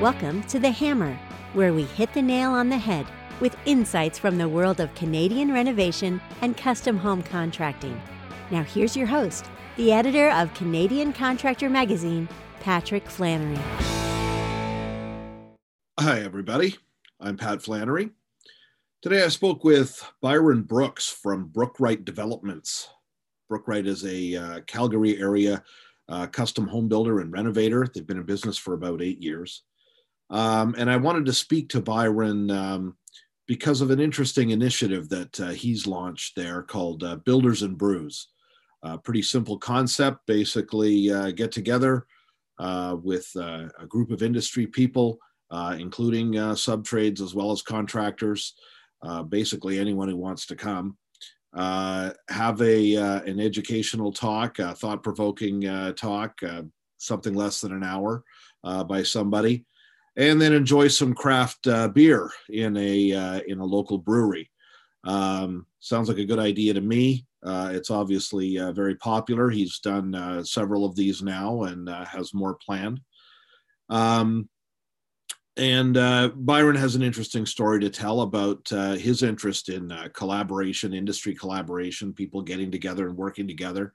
Welcome to The Hammer, where we hit the nail on the head with insights from the world of Canadian renovation and custom home contracting. Now, here's your host, the editor of Canadian Contractor Magazine, Patrick Flannery. Hi, everybody. I'm Pat Flannery. Today I spoke with Byron Brooks from Brookwright Developments. Brookwright is a uh, Calgary area uh, custom home builder and renovator. They've been in business for about eight years. Um, and I wanted to speak to Byron um, because of an interesting initiative that uh, he's launched there called uh, Builders and Brews. pretty simple concept, basically uh, get together uh, with uh, a group of industry people, including subtrades as well as contractors, basically anyone who wants to come uh, have a uh, an educational talk, a thought provoking uh, talk, uh, something less than an hour uh, by somebody, and then enjoy some craft uh, beer in a in a local brewery. Um, sounds like a good idea to me. it's obviously very popular. He's done several of these now and has more planned. Um, and uh, Byron has an interesting story to tell about uh, his interest in uh, collaboration, industry collaboration, people getting together and working together.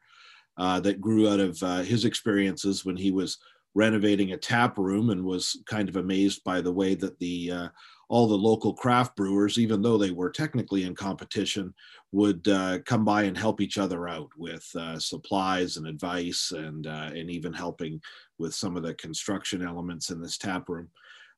Uh, that grew out of uh, his experiences when he was renovating a tap room and was kind of amazed by the way that the uh, all the local craft brewers, even though they were technically in competition, would come by and help each other out with supplies and advice and and even helping with some of the construction elements in this tap room.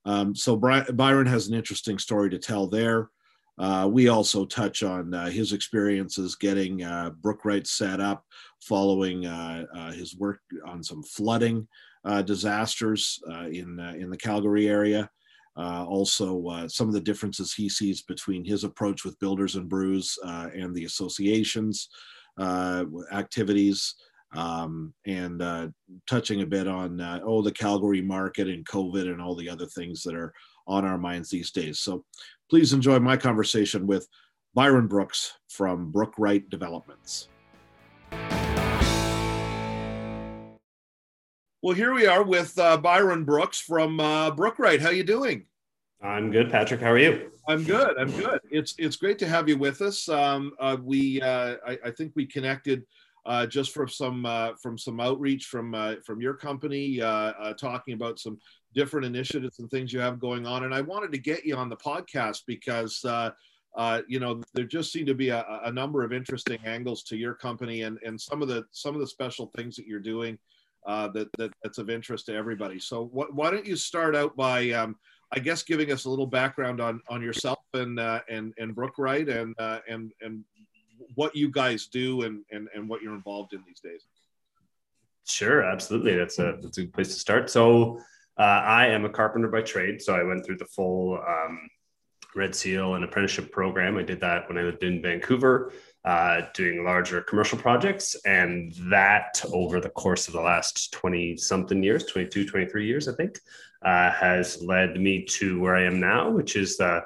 Um, so Byron has an interesting story to tell there. Uh, we also touch on uh, his experiences getting uh, Brookwright set up following uh, uh, his work on some flooding uh, Uh, disasters uh, in, uh, in the Calgary area. also, some of the differences he sees between his approach with Builders and Brews and the association's activities um, and uh, touching a bit on uh, oh the Calgary market and COVID and all the other things that are on our minds these days. So please enjoy my conversation with Byron Brooks from Brookwright Developments. Well, here we are with uh, Byron Brooks from uh, Brookwright. How you doing? I'm good, Patrick. How are you? I'm good. I'm good. It's it's great to have you with us. Um, uh, we uh, I, I, think we connected uh, just from some uh, from some outreach from uh, from your company, uh, uh, talking about some different initiatives and things you have going on. And I wanted to get you on the podcast because uh, you know there just seem to be a, a, number of interesting angles to your company and and some of the some of the special things that you're doing that, that that's of interest to everybody. So what, why don't you start out by um, I guess giving us a little background on on yourself and and and Brookwright and and and what you guys do and, and, and what you're involved in these days. Sure, absolutely. That's a that's a good place to start. So uh, I am a carpenter by trade. So I went through the full um, Red Seal and apprenticeship program. I did that when I lived in Vancouver, uh, doing larger commercial projects. And that over the course of the last 20 something years, 22, 23 years, I think, uh, has led me to where I am now, which is the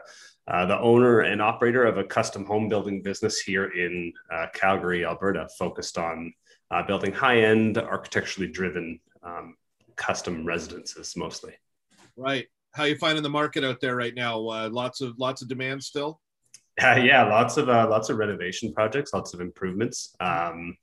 uh, the owner and operator of a custom home building business here in uh, Calgary, Alberta, focused on uh, building high end, architecturally driven um, custom residences mostly. Right. How are you finding the market out there right now? Uh, lots of lots of demand still. Yeah, lots of uh, lots of renovation projects, lots of improvements. Um,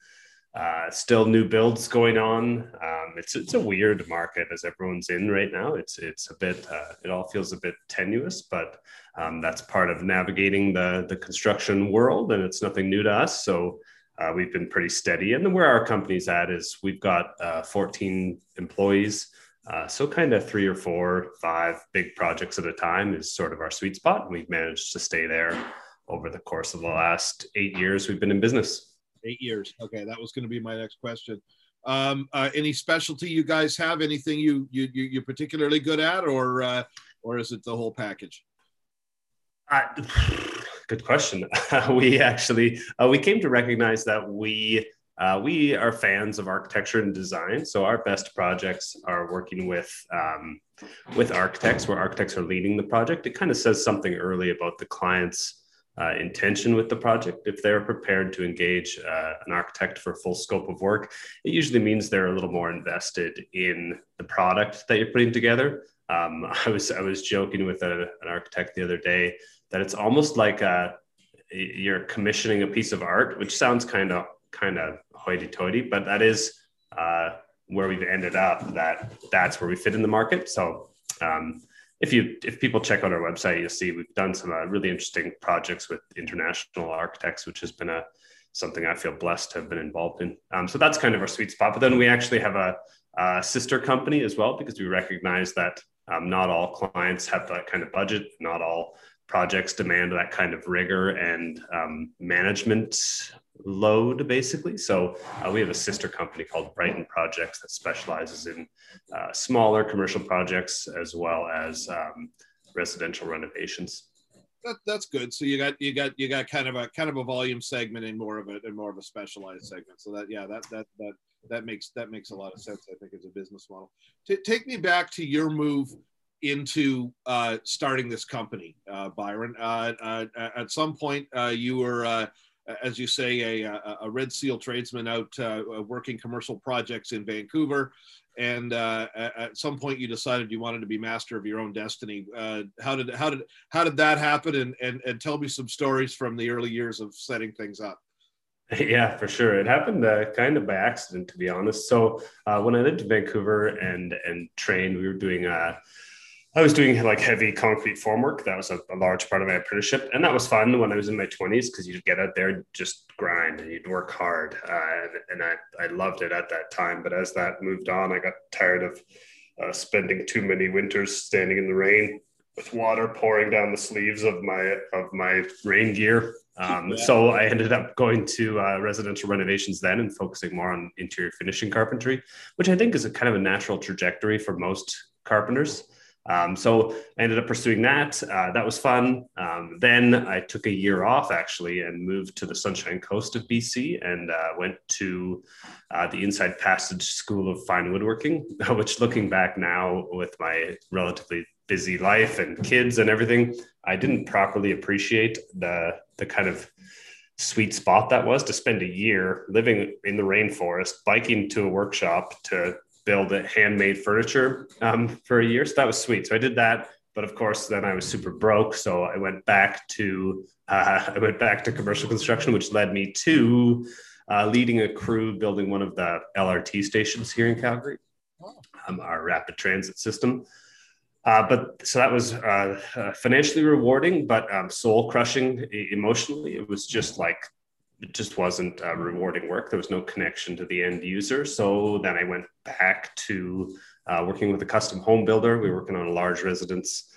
uh, still new builds going on. Um, it's it's a weird market as everyone's in right now. It's it's a bit uh, it all feels a bit tenuous, but um, that's part of navigating the the construction world, and it's nothing new to us. So uh, we've been pretty steady. And where our company's at is we've got uh, 14 employees. Uh, so kind of three or four, five big projects at a time is sort of our sweet spot. And we've managed to stay there over the course of the last eight years we've been in business. Eight years. Okay, that was going to be my next question. Um, uh, any specialty you guys have? Anything you you you are particularly good at, or uh, or is it the whole package? Uh, good question. we actually uh, we came to recognize that we uh, we are fans of architecture and design. So our best projects are working with um, with architects, where architects are leading the project. It kind of says something early about the client's uh, intention with the project. If they're prepared to engage uh, an architect for full scope of work, it usually means they're a little more invested in the product that you're putting together. Um, I was I was joking with a, an architect the other day that it's almost like a, you're commissioning a piece of art, which sounds kind of kind of hoity-toity, but that is uh, where we've ended up. That that's where we fit in the market. So um, if you if people check out our website, you'll see we've done some uh, really interesting projects with international architects, which has been a something I feel blessed to have been involved in. Um, so that's kind of our sweet spot. But then we actually have a, a sister company as well because we recognize that um, not all clients have that kind of budget. Not all projects demand that kind of rigor and um, management load basically. So uh, we have a sister company called brighton projects that specializes in uh, smaller commercial projects as well as um, residential renovations. That, that's good. So you got you got you got kind of a kind of a volume segment and more of it and more of a specialized segment. So that yeah that that that that makes that makes a lot of sense i think as a business model. T- take me back to your move into uh, starting this company, uh, Byron. Uh, uh at some point, uh, you were, uh, as you say, a, a, Red Seal tradesman out working commercial projects in Vancouver. And at some point, you decided you wanted to be master of your own destiny. how did how did how did that happen? And, and and tell me some stories from the early years of setting things up. Yeah, for sure. It happened uh, kind of by accident, to be honest. So uh, when I lived in Vancouver and and trained, we were doing uh, I was doing like heavy concrete formwork. That was a, a, large part of my apprenticeship, and that was fun when I was in my twenties because you'd get out there and just grind and you'd work hard, uh, and, and I, I loved it at that time. But as that moved on, I got tired of uh, spending too many winters standing in the rain with water pouring down the sleeves of my of my rain gear. Um, yeah. So I ended up going to uh, residential renovations then and focusing more on interior finishing carpentry, which I think is a kind of a natural trajectory for most carpenters. Um, so I ended up pursuing that. Uh, that was fun. Um, then I took a year off actually and moved to the Sunshine Coast of BC and uh, went to uh, the Inside Passage School of Fine Woodworking, which looking back now with my relatively busy life and kids and everything, I didn't properly appreciate the the kind of sweet spot that was to spend a year living in the rainforest, biking to a workshop to build handmade furniture um, for a year. So that was sweet. So I did that. But of course, then I was super broke. So I went back to uh, I went back to commercial construction, which led me to uh, leading a crew building one of the LRT stations here in Calgary, um, our rapid transit system. Uh, but so that was uh, uh, financially rewarding, but um, soul crushing emotionally. It was just like it just wasn't uh, rewarding work. There was no connection to the end user. So then I went back to uh, working with a custom home builder. We were working on a large residence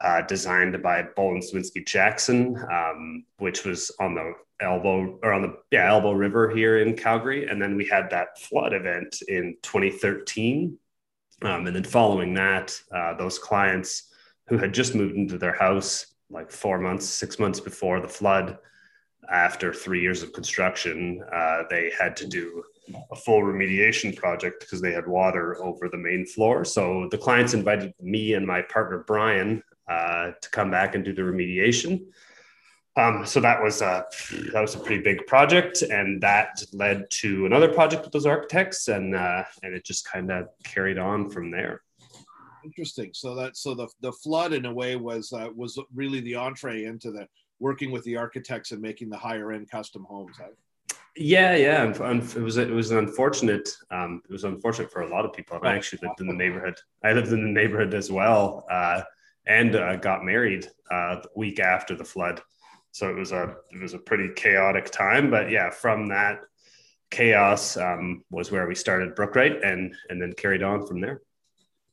uh, designed by Bowen Swinsky Jackson, um, which was on the Elbow or on the yeah, Elbow River here in Calgary. And then we had that flood event in 2013. Um, and then following that, uh, those clients who had just moved into their house like four months, six months before the flood after three years of construction, uh, they had to do a full remediation project because they had water over the main floor. So the clients invited me and my partner Brian uh, to come back and do the remediation. Um, so that was a that was a pretty big project, and that led to another project with those architects, and uh, and it just kind of carried on from there. Interesting. So that so the the flood in a way was uh, was really the entree into the working with the architects and making the higher end custom homes. Yeah, yeah, it was it was unfortunate. Um, it was unfortunate for a lot of people. I actually lived in the neighborhood. I lived in the neighborhood as well, uh, and uh, got married uh, the week after the flood. So it was a it was a pretty chaotic time. But yeah, from that chaos um, was where we started Brookwright, and and then carried on from there.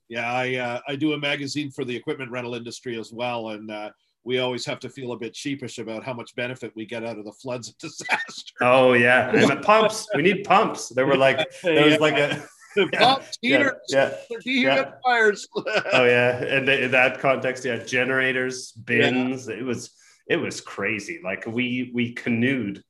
Yeah, I uh, I do a magazine for the equipment rental industry as well, and uh, we always have to feel a bit sheepish about how much benefit we get out of the floods and disaster. Oh yeah, and the pumps. We need pumps. There were like there was yeah. like a pumps, heaters, yeah, yeah. fires. oh yeah, and in that context, yeah, generators, bins. Yeah. It was it was crazy. Like we we canoed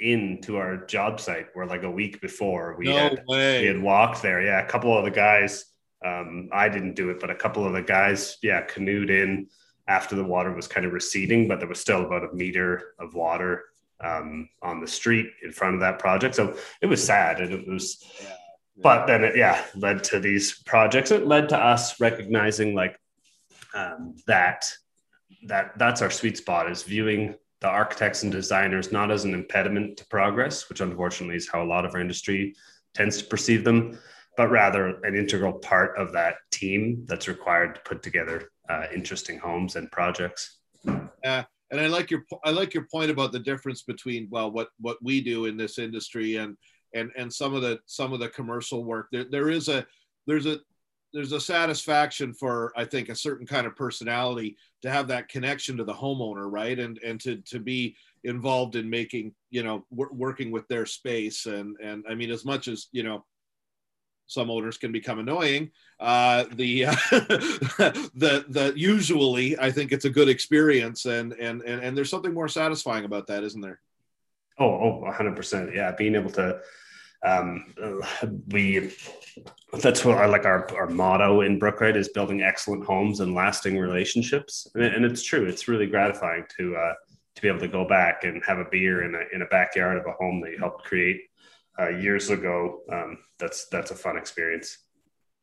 into our job site where like a week before we no had way. we had walked there. Yeah, a couple of the guys. Um, I didn't do it, but a couple of the guys, yeah, canoed in after the water was kind of receding, but there was still about a meter of water um, on the street in front of that project. So it was sad, and it was. Yeah. But then it, yeah, led to these projects. It led to us recognizing like um, that that that's our sweet spot is viewing the architects and designers not as an impediment to progress, which unfortunately is how a lot of our industry tends to perceive them, but rather an integral part of that team that's required to put together uh, interesting homes and projects. Yeah, and I like your I like your point about the difference between well what what we do in this industry and and and some of the some of the commercial work. There there is a there's a there's a satisfaction for I think a certain kind of personality to have that connection to the homeowner, right? And and to to be involved in making you know working with their space and and I mean as much as you know some owners can become annoying. Uh, the uh, the the usually I think it's a good experience and and and and there's something more satisfying about that, isn't there? Oh, oh, 100 percent. Yeah, being able to um, we that's what I like our, our motto in Brookwright is building excellent homes and lasting relationships. And, and it's true. It's really gratifying to, uh, to be able to go back and have a beer in a, in a backyard of a home that you helped create uh, years ago. Um, that's, that's a fun experience.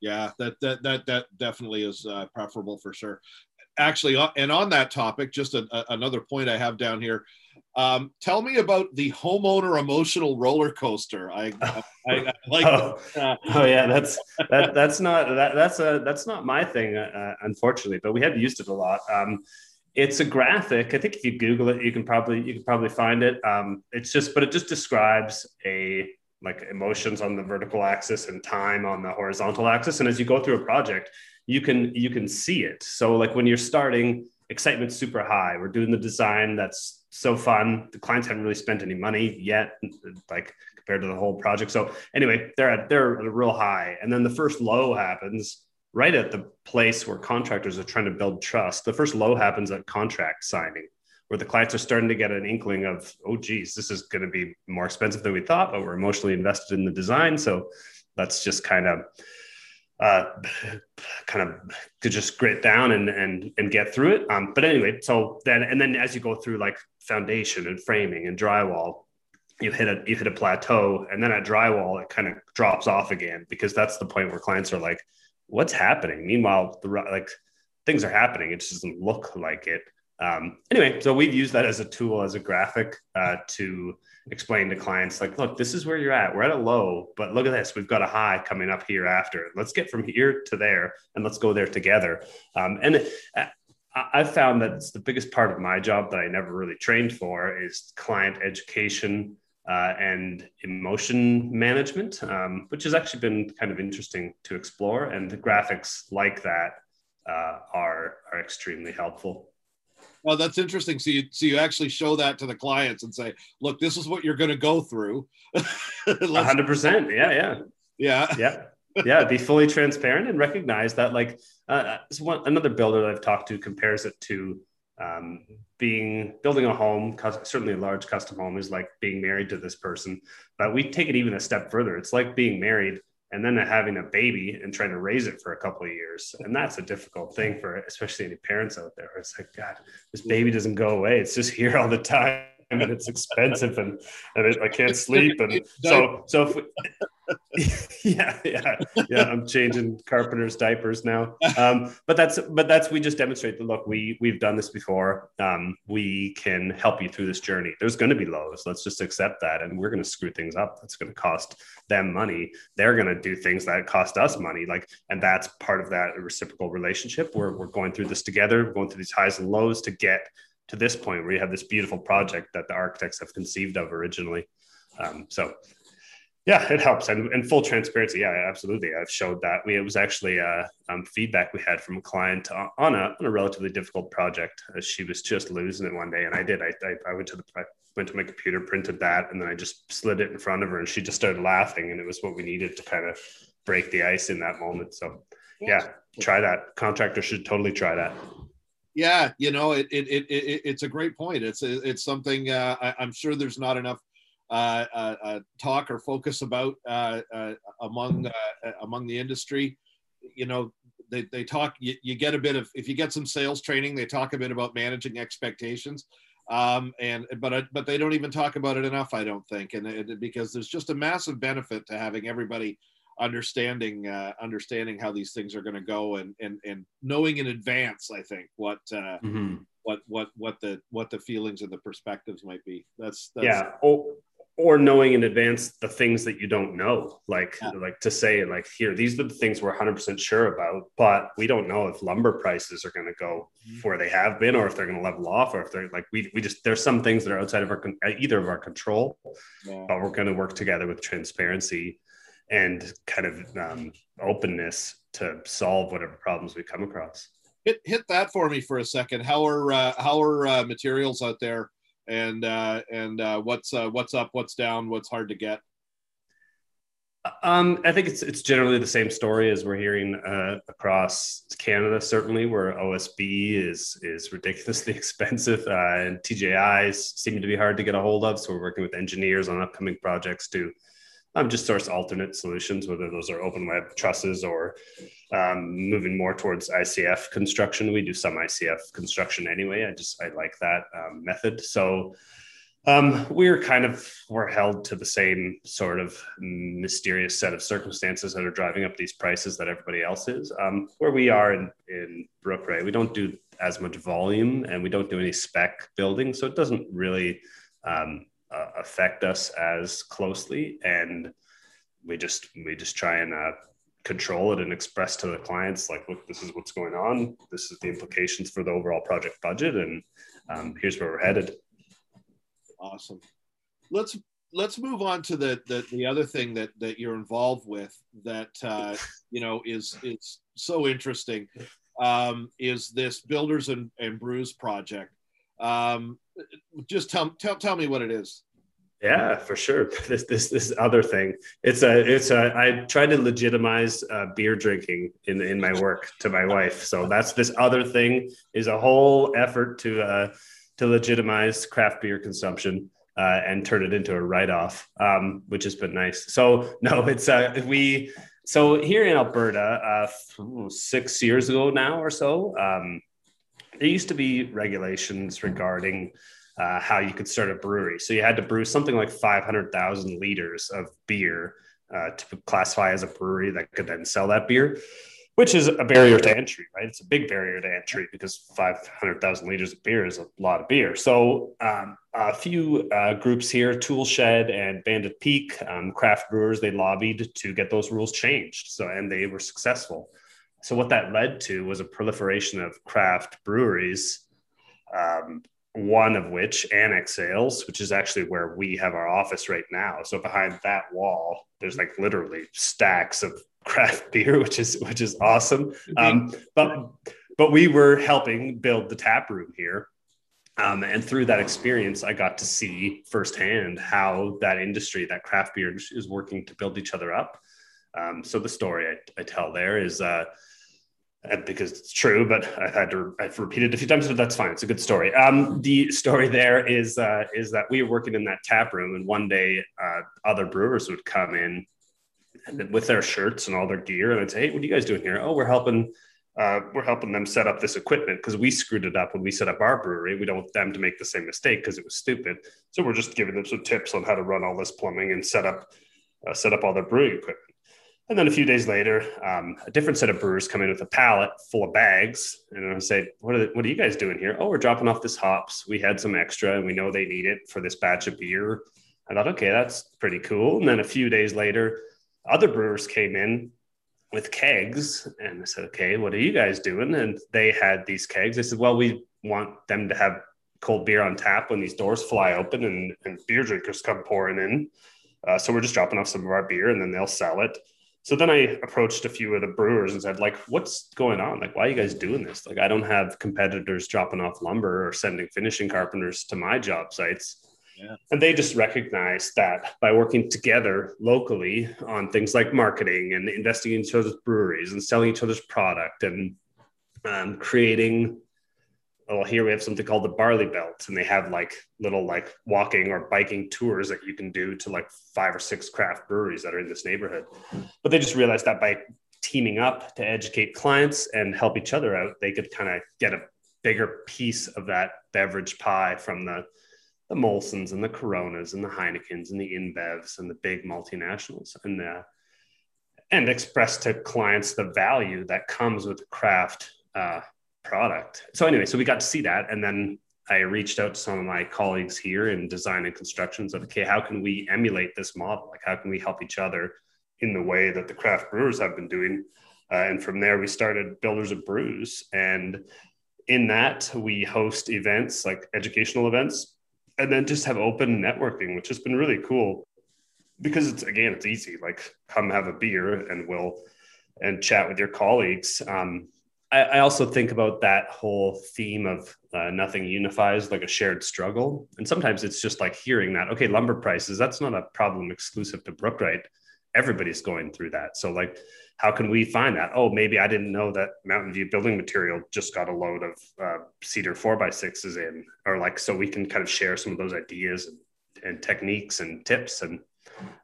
Yeah, that, that, that, that definitely is uh, preferable for sure. Actually, uh, and on that topic, just a, a, another point I have down here, um, tell me about the homeowner emotional roller coaster. I, I, I like. oh, uh, oh, yeah, that's that, that's not that, that's a that's not my thing, uh, unfortunately. But we have used it a lot. Um, it's a graphic. I think if you Google it, you can probably you can probably find it. Um, it's just, but it just describes a like emotions on the vertical axis and time on the horizontal axis. And as you go through a project, you can you can see it. So like when you're starting, excitement's super high. We're doing the design that's so fun. The clients haven't really spent any money yet, like compared to the whole project. So anyway, they're at they're at a real high, and then the first low happens right at the place where contractors are trying to build trust. The first low happens at contract signing, where the clients are starting to get an inkling of, oh, geez, this is going to be more expensive than we thought, but we're emotionally invested in the design. So let's just kind of uh, kind of to just grit down and and and get through it. Um, but anyway, so then and then as you go through like foundation and framing and drywall, you hit a you hit a plateau, and then at drywall it kind of drops off again because that's the point where clients are like, "What's happening?" Meanwhile, the like things are happening. It just doesn't look like it. Um, anyway, so we've used that as a tool, as a graphic uh, to explain to clients like, look, this is where you're at. We're at a low, but look at this. We've got a high coming up here after. Let's get from here to there and let's go there together. Um, and uh, I've found that it's the biggest part of my job that I never really trained for is client education uh, and emotion management, um, which has actually been kind of interesting to explore. And the graphics like that uh, are are extremely helpful. Well, that's interesting. So you so you actually show that to the clients and say, "Look, this is what you're going to go through." hundred percent. Yeah, yeah, yeah, yeah, yeah. Be fully transparent and recognize that. Like, uh, one, another builder that I've talked to compares it to um, being building a home. Certainly, a large custom home is like being married to this person, but we take it even a step further. It's like being married and then having a baby and trying to raise it for a couple of years. And that's a difficult thing for especially any parents out there. It's like god this baby doesn't go away. It's just here all the time and it's expensive and, and it, i can't sleep and so so if we, yeah, yeah, yeah. I'm changing carpenters' diapers now. Um, but that's but that's we just demonstrate that look, we we've done this before. Um, we can help you through this journey. There's going to be lows. Let's just accept that, and we're going to screw things up. That's going to cost them money. They're going to do things that cost us money. Like, and that's part of that reciprocal relationship. Where we're going through this together, we're going through these highs and lows to get to this point where you have this beautiful project that the architects have conceived of originally. Um, so yeah, it helps, and, and full transparency. Yeah, absolutely. I've showed that. We it was actually uh, um, feedback we had from a client on a on a relatively difficult project. Uh, she was just losing it one day, and I did. I, I, I went to the I went to my computer, printed that, and then I just slid it in front of her, and she just started laughing, and it was what we needed to kind of break the ice in that moment. So, yeah, try that. Contractor should totally try that. Yeah, you know, it, it, it, it it's a great point. It's it's something uh, I, I'm sure there's not enough uh, uh, uh, talk or focus about among among the industry. You know, they, they talk you, you get a bit of if you get some sales training they talk a bit about managing expectations um, and but but they don't even talk about it enough i don't think and it, because there's just a massive benefit to having everybody understanding uh, understanding how these things are going to go and and and knowing in advance i think what uh, mm-hmm. what what what the what the feelings and the perspectives might be that's, that's yeah oh or knowing in advance the things that you don't know like yeah. like to say like here these are the things we're 100% sure about but we don't know if lumber prices are going to go mm-hmm. where they have been or if they're going to level off or if they're like we, we just there's some things that are outside of our either of our control yeah. but we're going to work together with transparency and kind of um, openness to solve whatever problems we come across hit hit that for me for a second how are uh, how are uh, materials out there and uh, and uh, what's uh, what's up, what's down, what's hard to get? Um, I think it's it's generally the same story as we're hearing uh, across Canada. Certainly, where OSB is is ridiculously expensive, uh, and TJIs seem to be hard to get a hold of. So we're working with engineers on upcoming projects to um, just source alternate solutions, whether those are open web trusses or um, moving more towards ICF construction. We do some ICF construction anyway. I just I like that um, method. So um, we're kind of we're held to the same sort of mysterious set of circumstances that are driving up these prices that everybody else is. Um, where we are in in Brookwright, we don't do as much volume and we don't do any spec building, so it doesn't really um, uh, affect us as closely and we just we just try and uh, control it and express to the clients like look this is what's going on. This is the implications for the overall project budget and um, here's where we're headed. Awesome. Let's let's move on to the the, the other thing that that you're involved with that uh, you know is is so interesting um, is this builders and, and brews project um, just tell, tell tell me what it is. Yeah, for sure. This this this other thing. It's a it's a. I try to legitimize uh, beer drinking in in my work to my wife. So that's this other thing is a whole effort to uh, to legitimize craft beer consumption. Uh, and turn it into a write-off, um, which has been nice. So no, it's uh, we. So here in Alberta, uh, six years ago now or so, um, there used to be regulations regarding uh, how you could start a brewery. So you had to brew something like 500,000 liters of beer uh, to classify as a brewery that could then sell that beer, which is a barrier to entry, right? It's a big barrier to entry because 500,000 liters of beer is a lot of beer. So um, a few uh, groups here, Toolshed and Bandit Peak, um, craft brewers, they lobbied to get those rules changed. So, and they were successful. So what that led to was a proliferation of craft breweries, um, one of which Annex Ales, which is actually where we have our office right now. So behind that wall, there's like literally stacks of craft beer, which is which is awesome. Um, but but we were helping build the tap room here. Um, and through that experience, I got to see firsthand how that industry, that craft beer is working to build each other up. Um, so the story I, I tell there is uh, because it's true, but I've had to I've repeated it a few times, but that's fine. It's a good story. Um, the story there is uh, is that we were working in that tap room, and one day uh, other brewers would come in and with their shirts and all their gear, and I'd say, "Hey, what are you guys doing here?" Oh, we're helping. Uh, we're helping them set up this equipment because we screwed it up when we set up our brewery. We don't want them to make the same mistake because it was stupid. So we're just giving them some tips on how to run all this plumbing and set up uh, set up all their brewing equipment. And then a few days later, um, a different set of brewers come in with a pallet full of bags. And I say, what are, what are you guys doing here? Oh, we're dropping off this hops. We had some extra and we know they need it for this batch of beer. I thought, okay, that's pretty cool. And then a few days later, other brewers came in with kegs. And I said, okay, what are you guys doing? And they had these kegs. They said, well, we want them to have cold beer on tap when these doors fly open and, and beer drinkers come pouring in. Uh, so we're just dropping off some of our beer and then they'll sell it. So then I approached a few of the brewers and said, like, what's going on? Like, why are you guys doing this? Like, I don't have competitors dropping off lumber or sending finishing carpenters to my job sites. Yeah. And they just recognized that by working together locally on things like marketing and investing in each other's breweries and selling each other's product and um, creating well, here we have something called the barley belt, and they have like little like walking or biking tours that you can do to like five or six craft breweries that are in this neighborhood. But they just realized that by teaming up to educate clients and help each other out, they could kind of get a bigger piece of that beverage pie from the the Molsons and the Coronas and the Heinekens and the InBevs and the big multinationals and the and express to clients the value that comes with craft uh, product. So anyway, so we got to see that, and then I reached out to some of my colleagues here in design and construction. Said, okay, how can we emulate this model? Like, how can we help each other in the way that the craft brewers have been doing? Uh, and from there, we started Builders of Brews, and in that we host events like educational events, and then just have open networking, which has been really cool because it's again it's easy. Like, come have a beer, and we'll and chat with your colleagues. Um, I, I also think about that whole theme of uh, nothing unifies like a shared struggle. And sometimes it's just like hearing that, okay, lumber prices, that's not a problem exclusive to Brookwright. Everybody's going through that. So, like, how can we find that? Oh, maybe I didn't know that Mountain View building material just got a load of uh, cedar four by sixes in, or like, so we can kind of share some of those ideas and, and techniques and tips. And,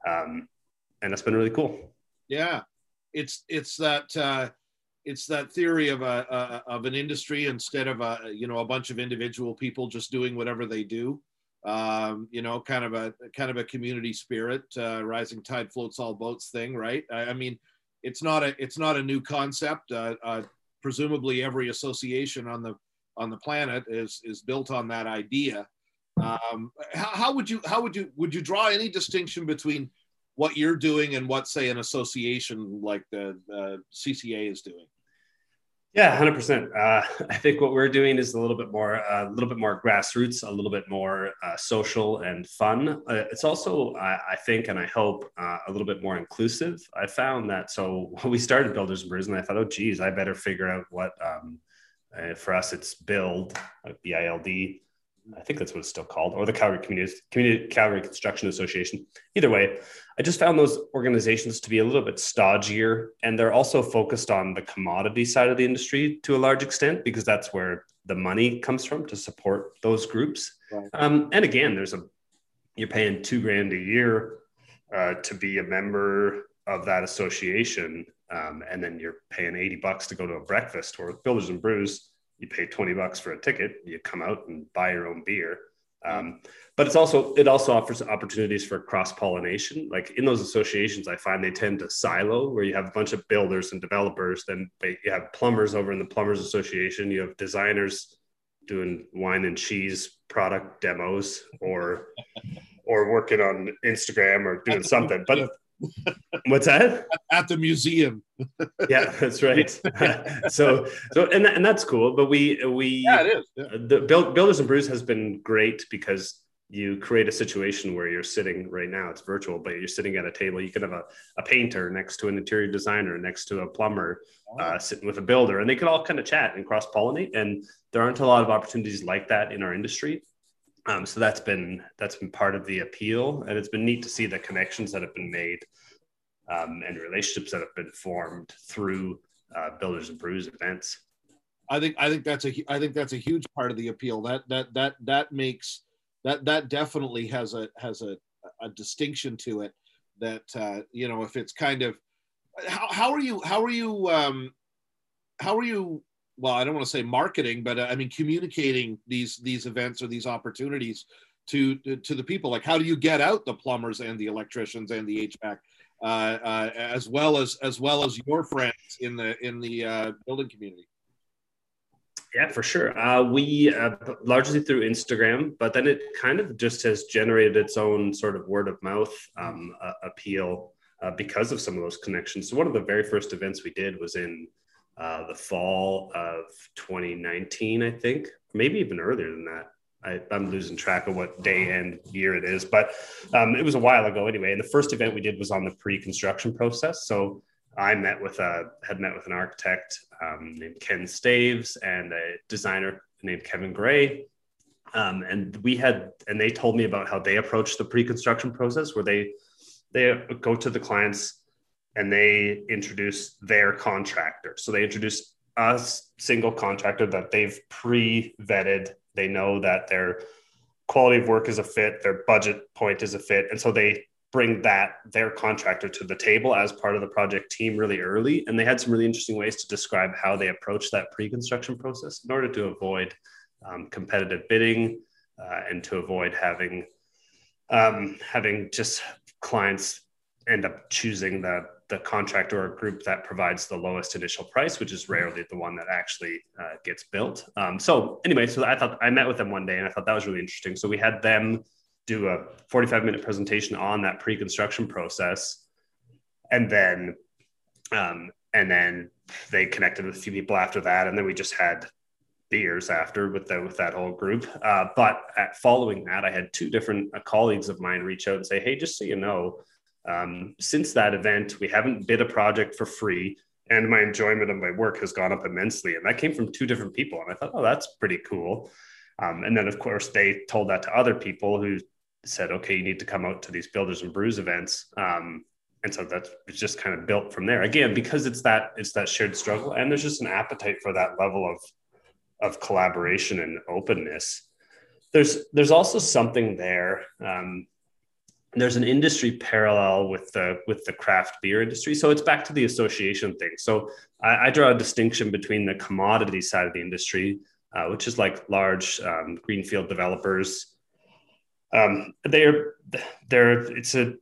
um, and that's been really cool. Yeah. It's, it's that, uh, it's that theory of a, a, of an industry instead of a you know a bunch of individual people just doing whatever they do. Um, you know kind of a kind of a community spirit uh, rising tide floats all boats thing right? I, I, mean it's not a it's not a new concept. Uh, uh, presumably every association on the on the planet is is built on that idea. Um, how, how would you how would you would you draw any distinction between what you're doing and what say an association like the CCA is doing yeah, hundred uh, percent. I think what we're doing is a little bit more, uh, a little bit more grassroots, a little bit more uh, social and fun. Uh, it's also, I, I, think, and I hope, uh, a little bit more inclusive. I found that so when we started Builders and Brews, and I thought, oh, geez, I better figure out what. Um, uh, for us, it's Build, B I L D. I think that's what it's still called, or the Calgary Community, Community Calgary Construction Association. Either way, I just found those organizations to be a little bit stodgier, and they're also focused on the commodity side of the industry to a large extent because that's where the money comes from to support those groups. Right. Um, and again, there's a you're paying two grand a year uh, to be a member of that association, um, and then you're paying eighty bucks to go to a breakfast. Or Builders and Brews, you pay twenty bucks for a ticket, you come out and buy your own beer. Um, but it's also it also offers opportunities for cross pollination. Like in those associations, I find they tend to silo, where you have a bunch of builders and developers. Then you have plumbers over in the plumbers association. You have designers doing wine and cheese product demos, or or working on Instagram or doing something. But What's that? At the museum. yeah, that's right. so, so, and, and that's cool. But we, we, yeah, it is. Yeah. The Build, Builders and Brews has been great because you create a situation where you're sitting right now, it's virtual, but you're sitting at a table. You can have a, a painter next to an interior designer, next to a plumber, oh. uh, sitting with a builder, and they could all kind of chat and cross pollinate. And there aren't a lot of opportunities like that in our industry. Um, so that's been that's been part of the appeal, and it's been neat to see the connections that have been made um, and relationships that have been formed through uh, Builders and Brews events. I think I think that's a I think that's a huge part of the appeal. That that that that makes that that definitely has a has a, a distinction to it. That uh, you know if it's kind of how, how are you how are you um, how are you well, I don't want to say marketing, but uh, I mean communicating these these events or these opportunities to, to the people. Like, how do you get out the plumbers and the electricians and the HVAC, uh, uh, as well as as well as your friends in the in the uh, building community? Yeah, for sure. Uh, we uh, largely through Instagram, but then it kind of just has generated its own sort of word of mouth um, appeal because of some of those connections. So one of the very first events we did was in uh, the fall of 2019, I think, maybe even earlier than that. I, am losing track of what day and year it is, but um, it was a while ago anyway. And the first event we did was on the pre-construction process. So I met with a had met with an architect um, named Ken Staves and a designer named Kevin Gray. Um, and we had and they told me about how they approached the pre-construction process where they they go to the clients and they introduce their contractor. So they introduce a single contractor that they've pre vetted. They know that their quality of work is a fit, their budget point is a fit. And so they bring that their contractor to the table as part of the project team really early and they had some really interesting ways to describe how they approach that pre-construction process in order to avoid um, competitive bidding uh, and to avoid having um, having just clients end up choosing the the contractor or group that provides the lowest initial price, which is rarely the one that actually uh, gets built. Um, so anyway, so I thought I met with them one day and I thought that was really interesting. So we had them do a 45 minute presentation on that pre-construction process and then um, and then they connected with a few people after that and then we just had beers after with the, with that whole group uh, but at, following that i had two different uh, colleagues of mine reach out and say hey just so you know um, since that event we haven't bid a project for free and my enjoyment of my work has gone up immensely and that came from two different people and i thought oh that's pretty cool um, and then of course they told that to other people who said, okay, you need to come out to these builders and brews events. Um, and so that's just kind of built from there again because it's that it's that shared struggle and there's just an appetite for that level of of collaboration and openness there's there's also something there um, there's an industry parallel with the with the craft beer industry. So it's back to the association thing. So i, I draw a distinction between the commodity side of the industry uh, which is like large um, greenfield developers. Um, they're they're it's a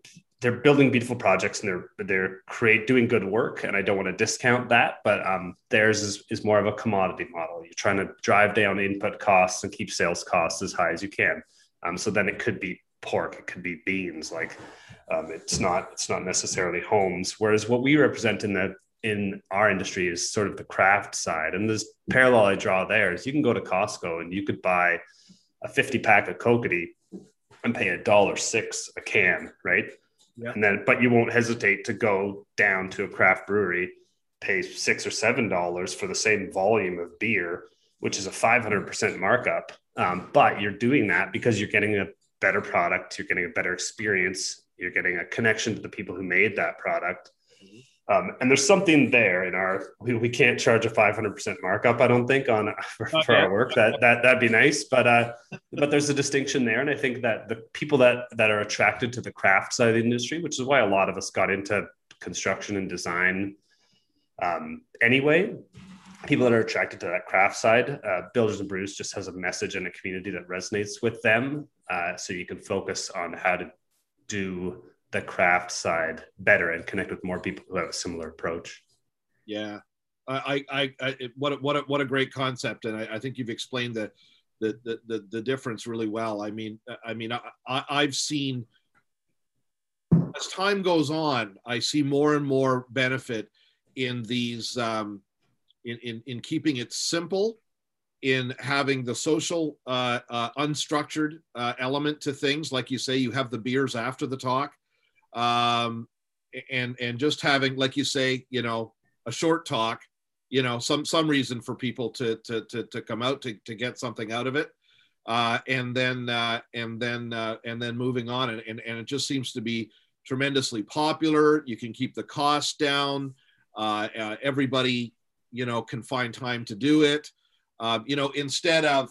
they're building beautiful projects and they're they're create doing good work and i don't want to discount that but um, theirs is, is more of a commodity model. You're trying to drive down input costs and keep sales costs as high as you can. Um, so then it could be pork it could be beans like um, it's not it's not necessarily homes whereas what we represent in the in our industry is sort of the craft side and this parallel i draw there is you can go to costco and you could buy a 50 pack of kokanee and pay a dollar six a can, right? And then, but you won't hesitate to go down to a craft brewery, pay six or seven dollars for the same volume of beer, which is a 500% markup. Um, but you're doing that because you're getting a better product, you're getting a better experience, you're getting a connection to the people who made that product. Um, and there's something there in our we, we can't charge a 500% markup i don't think on for, okay. for our work that that that'd be nice but uh but there's a distinction there and i think that the people that that are attracted to the craft side of the industry which is why a lot of us got into construction and design um, anyway people that are attracted to that craft side uh, builders and brews just has a message and a community that resonates with them uh, so you can focus on how to do the craft side better and connect with more people who have a similar approach. Yeah, I, I, I what, a, what, a, what a great concept, and I, I think you've explained the, the, the, the, the difference really well. I mean, I mean, I, I've seen as time goes on, I see more and more benefit in these, um, in, in, in keeping it simple, in having the social, uh, uh, unstructured uh, element to things. Like you say, you have the beers after the talk um, and and just having, like you say, you know, a short talk, you know, some some reason for people to to to, to come out to, to get something out of it, uh, and then uh, and then uh, and then moving on, and, and and it just seems to be tremendously popular. You can keep the cost down. Uh, uh, everybody, you know, can find time to do it. Uh, you know, instead of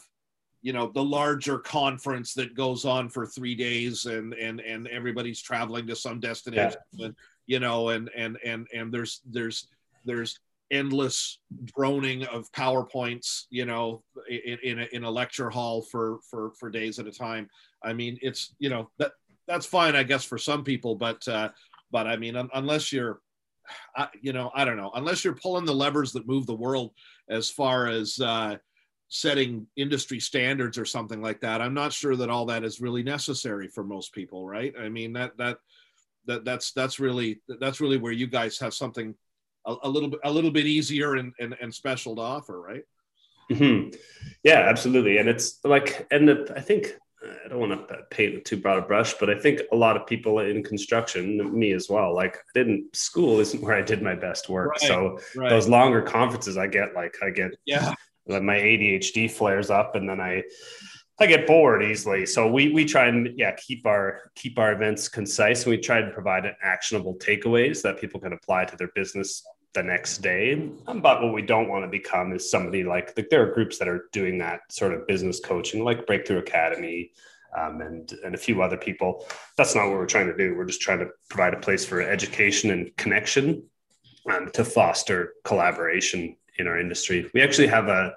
you know the larger conference that goes on for three days and and and everybody's traveling to some destination yeah. and you know and and and and there's there's there's endless droning of powerpoints you know in in a, in a lecture hall for for for days at a time i mean it's you know that that's fine i guess for some people but uh but i mean un- unless you're I, you know i don't know. Unless you're pulling the levers that move the world as far as uh setting industry standards or something like that i'm not sure that all that is really necessary for most people right? I mean that that that that's that's really that's really where you guys have something a, a little bit a little bit easier and, and and special to offer right? Mm-hmm. yeah absolutely. And it's like and i think I don't want to paint with too broad a brush, but I think a lot of people in construction, me as well, like I didn't school isn't where I did my best work. Right, so right. those longer conferences I get, like I get yeah my ADHD flares up and then I I get bored easily. So we we try and yeah keep our keep our events concise and we try to provide actionable takeaways that people can apply to their business the next day. But what we don't want to become is somebody like, like there are groups that are doing that sort of business coaching, like Breakthrough Academy, um, and and a few other people. That's not what we're trying to do. We're just trying to provide a place for education and connection um, to foster collaboration in our industry. We actually have a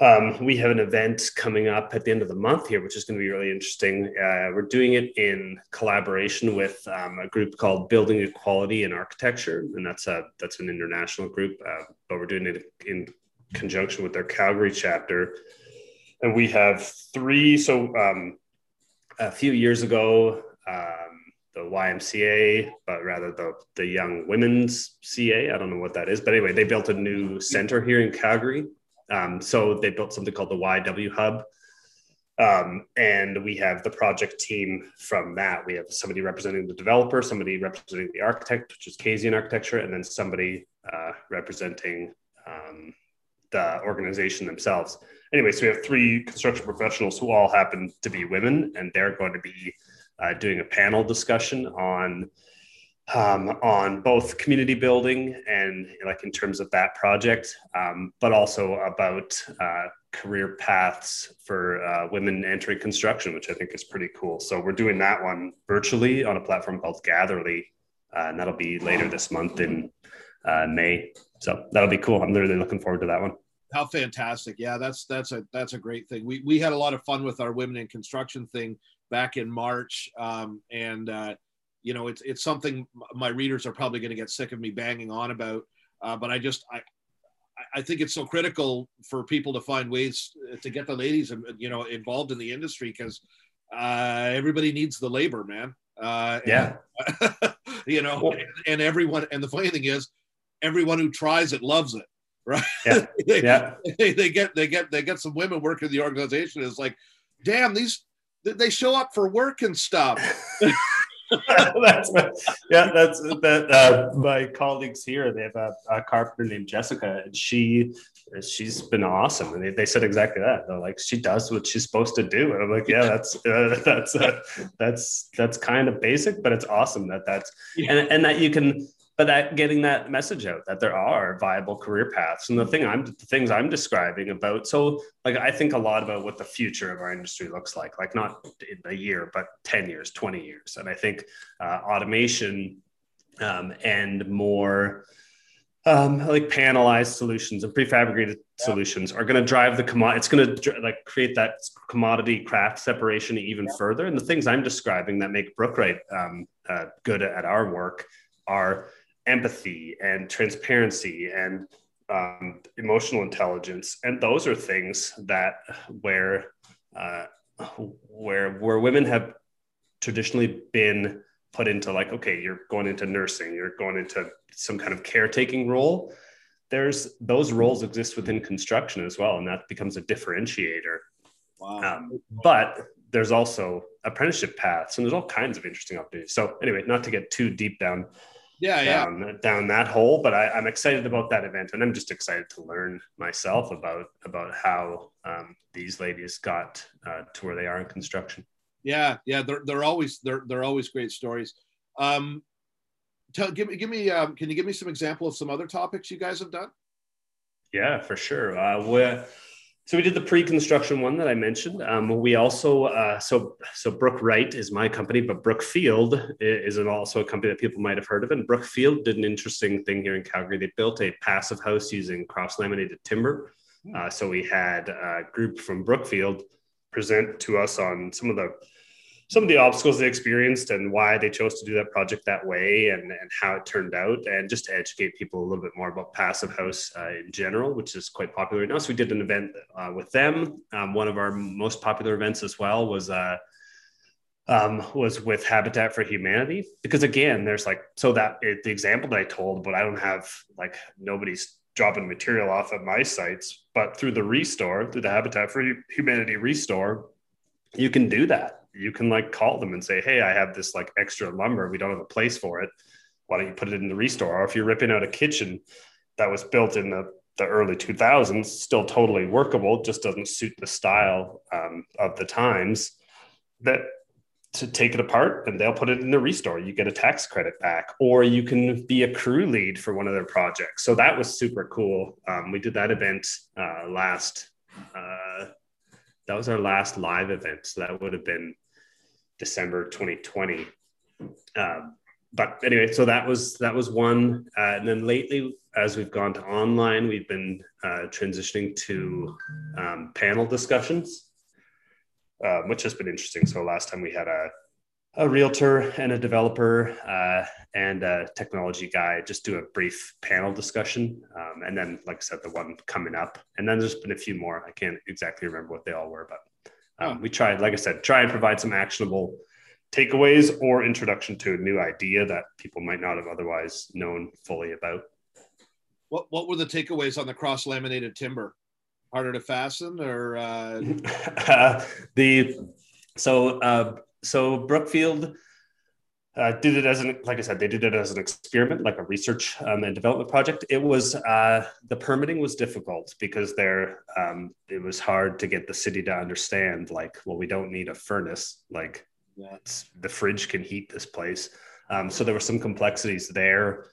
um, we have an event coming up at the end of the month here, which is going to be really interesting. Uh, we're doing it in collaboration with um, a group called Building Equality in Architecture, and that's a that's an international group, uh, but we're doing it in conjunction with their Calgary chapter. And we have three. So um, a few years ago, um, the YMCA, but rather the the Young Women's CA. I don't know what that is, but anyway, they built a new center here in Calgary um, so they built something called the YW Hub. Um, and we have the project team from that. We have somebody representing the developer, somebody representing the architect, which is Kasian Architecture, and then somebody uh, representing um, the organization themselves. Anyway, so we have three construction professionals who all happen to be women, and they're going to be uh, doing a panel discussion on um, on both community building and like in terms of that project, um, but also about uh, career paths for uh, women entering construction, which I think is pretty cool. So we're doing that one virtually on a platform called Gatherly, uh, and that'll be later this month in uh, May. So that'll be cool. I'm really looking forward to that one. How fantastic! Yeah, that's that's a that's a great thing. We we had a lot of fun with our women in construction thing back in March, um, and uh, you know, it's it's something my readers are probably going to get sick of me banging on about. Uh, but I just I I think it's so critical for people to find ways to get the ladies, you know, involved in the industry because uh, everybody needs the labor, man. Uh, yeah. And, you know, well, and, and, everyone, and the funny thing is, everyone who tries it loves it, right? Yeah. they, yeah. They, they, get, they get, they get some women working in the organization. It's like, damn, these, they show up for work and stuff. that's yeah, that's that. Uh, my colleagues here, they have a, a, carpenter named Jessica, and she she's been awesome. And they, they said exactly that. They're like, she does what she's supposed to do, and I'm like, yeah, that's uh, that's uh, that's that's kind of basic, but it's awesome that that's yeah. and and that you can but that getting that message out that there are viable career paths and the thing i'm the things i'm describing about so like i think a lot about what the future of our industry looks like like not in a year but 10 years 20 years and i think uh, automation um, and more um, like panelized solutions and prefabricated yeah. solutions are going to drive the commodity. It's going to like create that commodity craft separation even yeah. further. And the things I'm describing that make Brookwright um, uh, good at our work are empathy and transparency and um, emotional intelligence. And those are things that where uh, where where women have traditionally been put into like okay you're going into nursing you're going into some kind of caretaking role. There's those roles exist within construction as well and that becomes a differentiator. Wow. Um, but there's also apprenticeship paths and there's all kinds of interesting opportunities. So anyway not to get too deep down yeah, down, yeah. down that hole. But I, am excited about that event, and I'm just excited to learn myself about about how um, these ladies got uh, to where they are in construction. Yeah, yeah, they're they're always they're they're always great stories. Um, tell give me give me um, can you give me some example of some other topics you guys have done? Yeah, for sure. Uh, we're so we did the pre-construction one that I mentioned. Um, we also uh, so so Brookwright is my company, but Brookfield is an also a company that people might have heard of. And Brookfield did an interesting thing here in Calgary. They built a passive house using cross-laminated timber. Hmm. Uh, so we had a group from Brookfield present to us on some of the some of the obstacles they experienced and why they chose to do that project that way and, and how it turned out and just to educate people a little bit more about passive house uh, in general which is quite popular right now. So we did an event uh, with them. Um, one of our most popular events as well was uh, um, was with habitat for humanity. Because again there's like so that it, the example that i told but i don't have like nobody's dropping material off at my sites but through the restore through the habitat for humanity restore you can do that you can like call them and say, Hey, I have this like extra lumber. We don't have a place for it. Why don't you put it in the restore? Or if you're ripping out a kitchen that was built in the, the early 2000s, still totally workable, just doesn't suit the style um, of the times, that to take it apart and they'll put it in the restore. You get a tax credit back, or you can be a crew lead for one of their projects. So that was super cool. Um, we did that event uh, last uh, that was our last live event. So that would have been December 2020. Um, but anyway, so that was that was one, uh, and then lately, as we've gone to online, we've been uh, transitioning to um, panel discussions, uh, which has been interesting. So last time we had a a realtor and a developer uh, and a technology guy just do a brief panel discussion, um, and then, like I said, the one coming up, and then there's been a few more. I can't exactly remember what they all were, but um, we tried, like I said, try and provide some actionable takeaways or introduction to a new idea that people might not have otherwise known fully about. What What were the takeaways on the cross laminated timber? Harder to fasten, or uh... uh, the so uh, so Brookfield. Uh, did it as an like I said, they did it as an experiment, like a research um, and development project. It was uh, the permitting was difficult because there um, it was hard to get the city to understand. Like, well, we don't need a furnace. Like, yeah. the fridge can heat this place. Um, so there were some complexities there.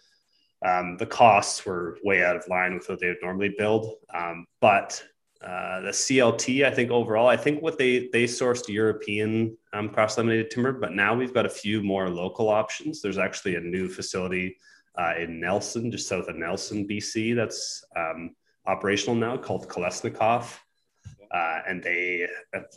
Um, the costs were way out of line with what they would normally build. Um, but uh, the CLT, I think overall, I think what they they sourced European um, cross laminated timber, but now we've got a few more local options. There's actually a new facility uh, in Nelson, just south of Nelson, BC, that's um, operational now called Kalesnikoff. uh, and they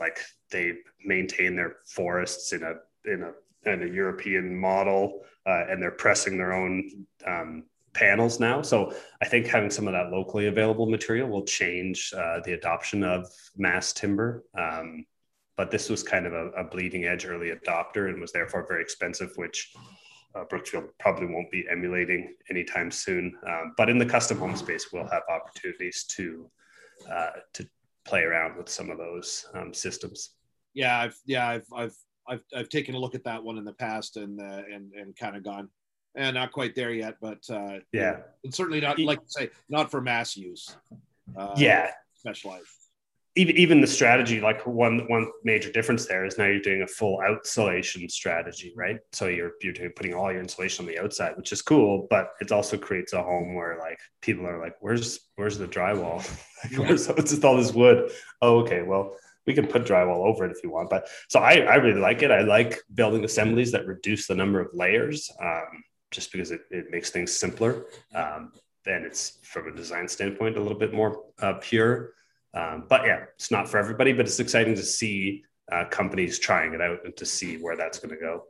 like they maintain their forests in a in a in a European model, uh, and they're pressing their own um, panels now. So I think having some of that locally available material will change uh, the adoption of mass timber. Um, but this was kind of a, a, bleeding edge early adopter and was therefore very expensive, which uh, Brookfield probably won't be emulating anytime soon. Um, but in the custom home space, we'll have opportunities to uh, to play around with some of those um, systems. Yeah, I've yeah I've I've I've I've taken a look at that one in the past and uh, and and kind of gone, and eh, not quite there yet, but uh, yeah, and certainly not like to say not for mass use. Uh, yeah, specialized. Even even the strategy like one one major difference there is now you're doing a full outsulation strategy right? So you're you're doing, putting all your insulation on the outside which is cool but it also creates a home where like people are like where's where's the drywall? Like, where's it's just all this wood? Oh okay well we can put drywall over it if you want but so i i really like it. I like building assemblies that reduce the number of layers um, just because it, it makes things simpler um, and it's from a design standpoint a little bit more uh, pure um, but yeah, it's not for everybody, but it's exciting to see uh, companies trying it out and to see where that's going to go.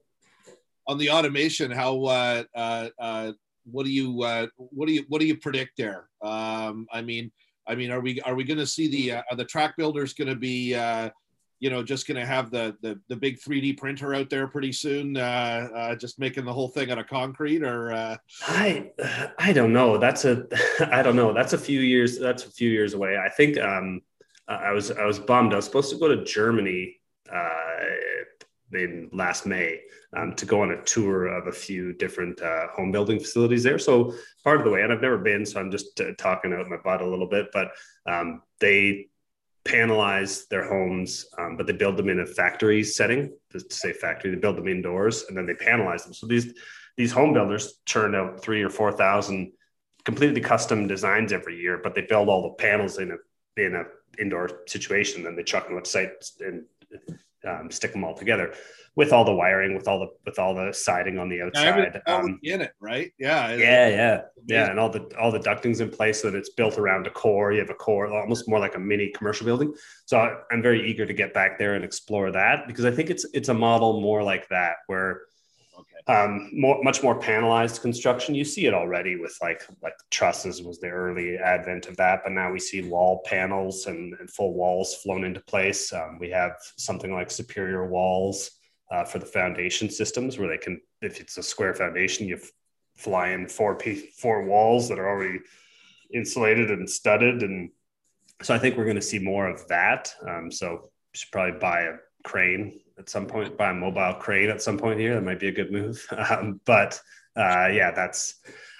On the automation, how uh, uh, uh, what do you uh, what do you what do you predict there? Um, I mean, I mean, are we are we going to see the are the track builders going to be you know just going to have the, the the big 3d printer out there pretty soon uh, uh, just making the whole thing out of concrete or uh... i i don't know. That's a i don't know. That's a few years that's a few years away. I think um i was i was bummed. I was supposed to go to germany uh in last may um, to go on a tour of a few different uh, home building facilities there. So part of the way and i've never been so i'm just uh, talking out my butt a little bit but um, they panelize their homes, um, but they build them in a factory setting. To say factory, they build them indoors and then they panelize them. So these these home builders churn out three or four thousand completely custom designs every year, but they build all the panels in a in a indoor situation, and they chuck them at sites and um, stick them all together with all the wiring, with all the with all the siding on the outside. Um, in it, right? Yeah. Yeah, yeah, yeah, and all the all the ducting's in place so that it's built around a core. You have a core, almost more like a mini commercial building. So I'm very eager to get back there and explore that because I think it's it's a model more like that where. Um, more, much more panelized construction. You see it already with like like trusses was the early advent of that, but now we see wall panels and, and full walls flown into place. Um, we have something like superior walls uh, for the foundation systems where they can, if it's a square foundation, you fly in four piece, four walls that are already insulated and studded. And so I think we're going to see more of that. Um, so should probably buy a crane at some point, buy a mobile crane at some point here. That might be a good move. Um, but uh, yeah, that's,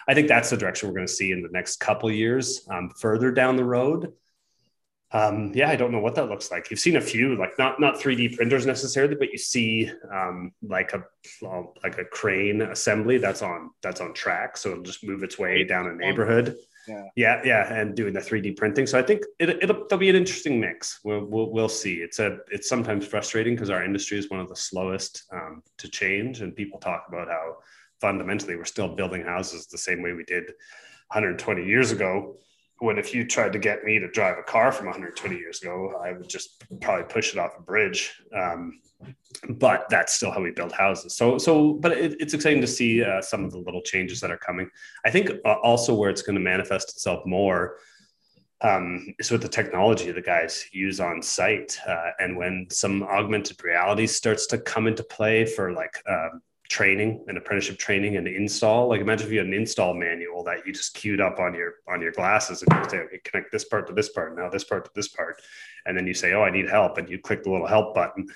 I think that's the direction we're going to see in the next couple years. Um, further down the road, um, yeah, I don't know what that looks like. You've seen a few, like not not 3D printers necessarily, but you see um, like a like a crane assembly that's on that's on track, so it'll just move its way down a neighborhood. Yeah. yeah, and doing the 3D printing. So I think it, will there'll be an interesting mix. We'll, we'll, we'll see. It's a it's sometimes frustrating because our industry is one of the slowest um, to change, and people talk about how fundamentally we're still building houses the same way we did 120 years ago when if you tried to get me to drive a car from 120 years ago, I would just probably push it off a bridge. Um, but that's still how we build houses. So, so, but it, it's exciting to see uh, some of the little changes that are coming. I think uh, also where it's going to manifest itself more um, is with the technology the guys use on site, uh, and when some augmented reality starts to come into play for like um, training and apprenticeship training and install like imagine if you had an install manual that you just queued up on your on your glasses and you say okay connect this part to this part now this part to this part and then you say oh i need help and you click the little help button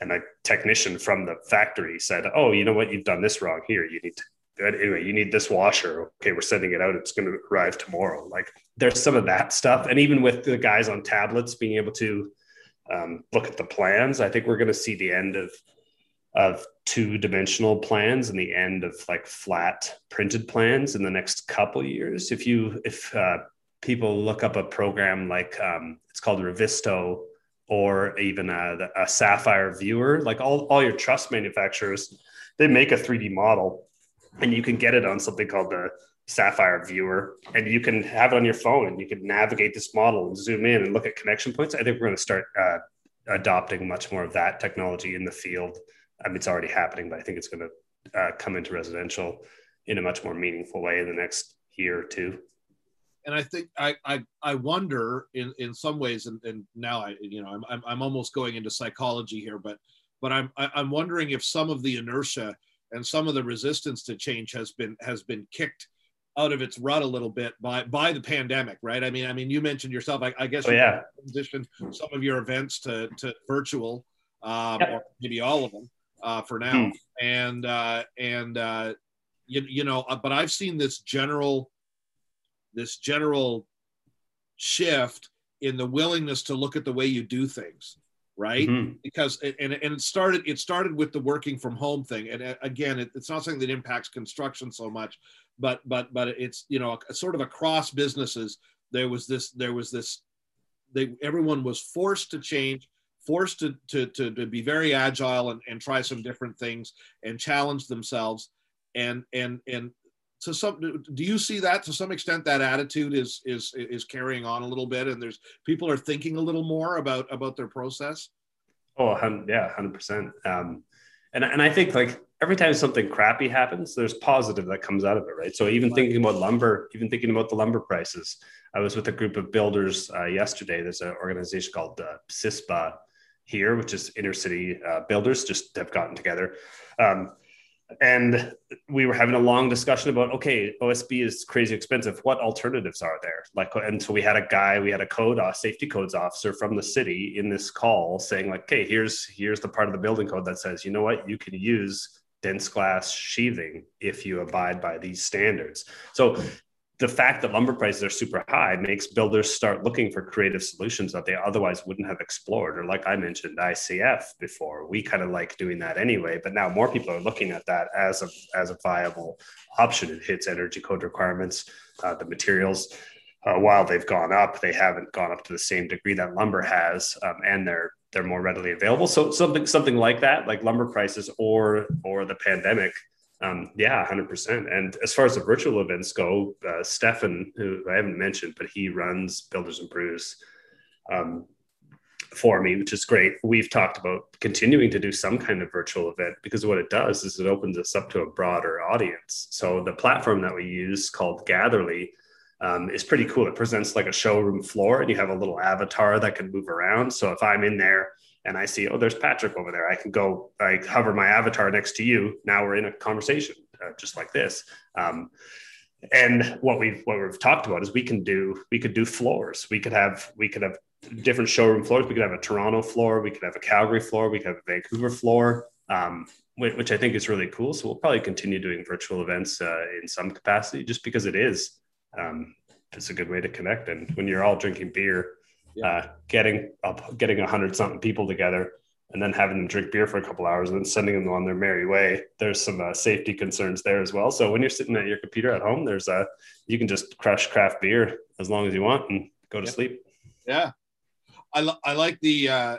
and a technician from the factory said oh you know what? You've done this wrong here. You need to anyway you need this washer. Okay we're sending it out. It's going to arrive tomorrow. Like there's some of that stuff. And even with the guys on tablets being able to um, look at the plans i think we're going to see the end of of two dimensional plans and the end of like flat printed plans in the next couple years. If you, if uh, people look up a program like um, it's called Revizto or even a, a Sapphire viewer, like all, all your truss manufacturers, they make a 3D model and you can get it on something called the Sapphire viewer and you can have it on your phone and you can navigate this model and zoom in and look at connection points. I think we're going to start uh, adopting much more of that technology in the field I mean, it's already happening, but I think it's going to uh, come into residential in a much more meaningful way in the next year or two. And I think I I, I wonder in, in some ways, and, and now I you know I'm, I'm almost going into psychology here, but but I'm I'm wondering if some of the inertia and some of the resistance to change has been has been kicked out of its rut a little bit by by the pandemic, right? I mean, I mean, you mentioned yourself. I, I guess oh, yeah. transitioned some of your events to to virtual, um, yep. or maybe all of them uh, for now. Hmm. And uh, and uh, you, you know, uh, but I've seen this general this general shift in the willingness to look at the way you do things right mm-hmm. because and, and it started it started with the working from home thing and uh, again it, it's not something that impacts construction so much but but but it's you know sort of across businesses there was this there was this they everyone was forced to change forced to, to, to, to be very agile and, and try some different things and challenge themselves. And, and, and to some, do you see that to some extent, that attitude is, is, is carrying on a little bit and there's people are thinking a little more about, about their process? Oh, yeah, hundred percent. Um, and, and I think like every time something crappy happens, there's positive that comes out of it, right? So even thinking about lumber, even thinking about the lumber prices, I was with a group of builders uh, yesterday. There's an organization called uh, CICBA, here, which is inner city uh, builders, just have gotten together. Um, and we were having a long discussion about okay osb is crazy expensive. What alternatives are there? Like and so we had a guy we had a code safety codes officer from the city in this call saying like okay here's here's the part of the building code that says you know what? You can use DensGlass sheathing if you abide by these standards. So the fact that lumber prices are super high makes builders start looking for creative solutions that they otherwise wouldn't have explored. Or, like I mentioned, ICF before, we kind of like doing that anyway. But now more people are looking at that as a as a viable option. It hits energy code requirements. Uh, the materials, uh, while they've gone up, they haven't gone up to the same degree that lumber has, um, and they're they're more readily available. So something something like that, like lumber prices or or the pandemic um, yeah, 100%. And as far as the virtual events go, uh, Stefan, who I haven't mentioned, but he runs Builders and Brews um, for me, which is great. We've talked about continuing to do some kind of virtual event because what it does is it opens us up to a broader audience. So the platform that we use called Gatherly um, is pretty cool. It presents like a showroom floor and you have a little avatar that can move around. So if I'm in there, and I see, oh, there's Patrick over there. I can go, I hover my avatar next to you. Now we're in a conversation, uh, just like this. Um, and what we've what we've talked about is we can do we could do floors. We could have we could have different showroom floors. We could have a Toronto floor. We could have a Calgary floor. We could have a Vancouver floor. Um, which I think is really cool. So we'll probably continue doing virtual events uh, in some capacity, just because it is. Um, it's a good way to connect. And when you're all drinking beer, yeah. uh, getting up, getting a hundred something people together and then having them drink beer for a couple hours and then sending them on their merry way. There's some uh, safety concerns there as well. So when you're sitting at your computer at home, there's a you can just crush craft beer as long as you want and go to yeah. sleep. Yeah, I, li- I like the uh,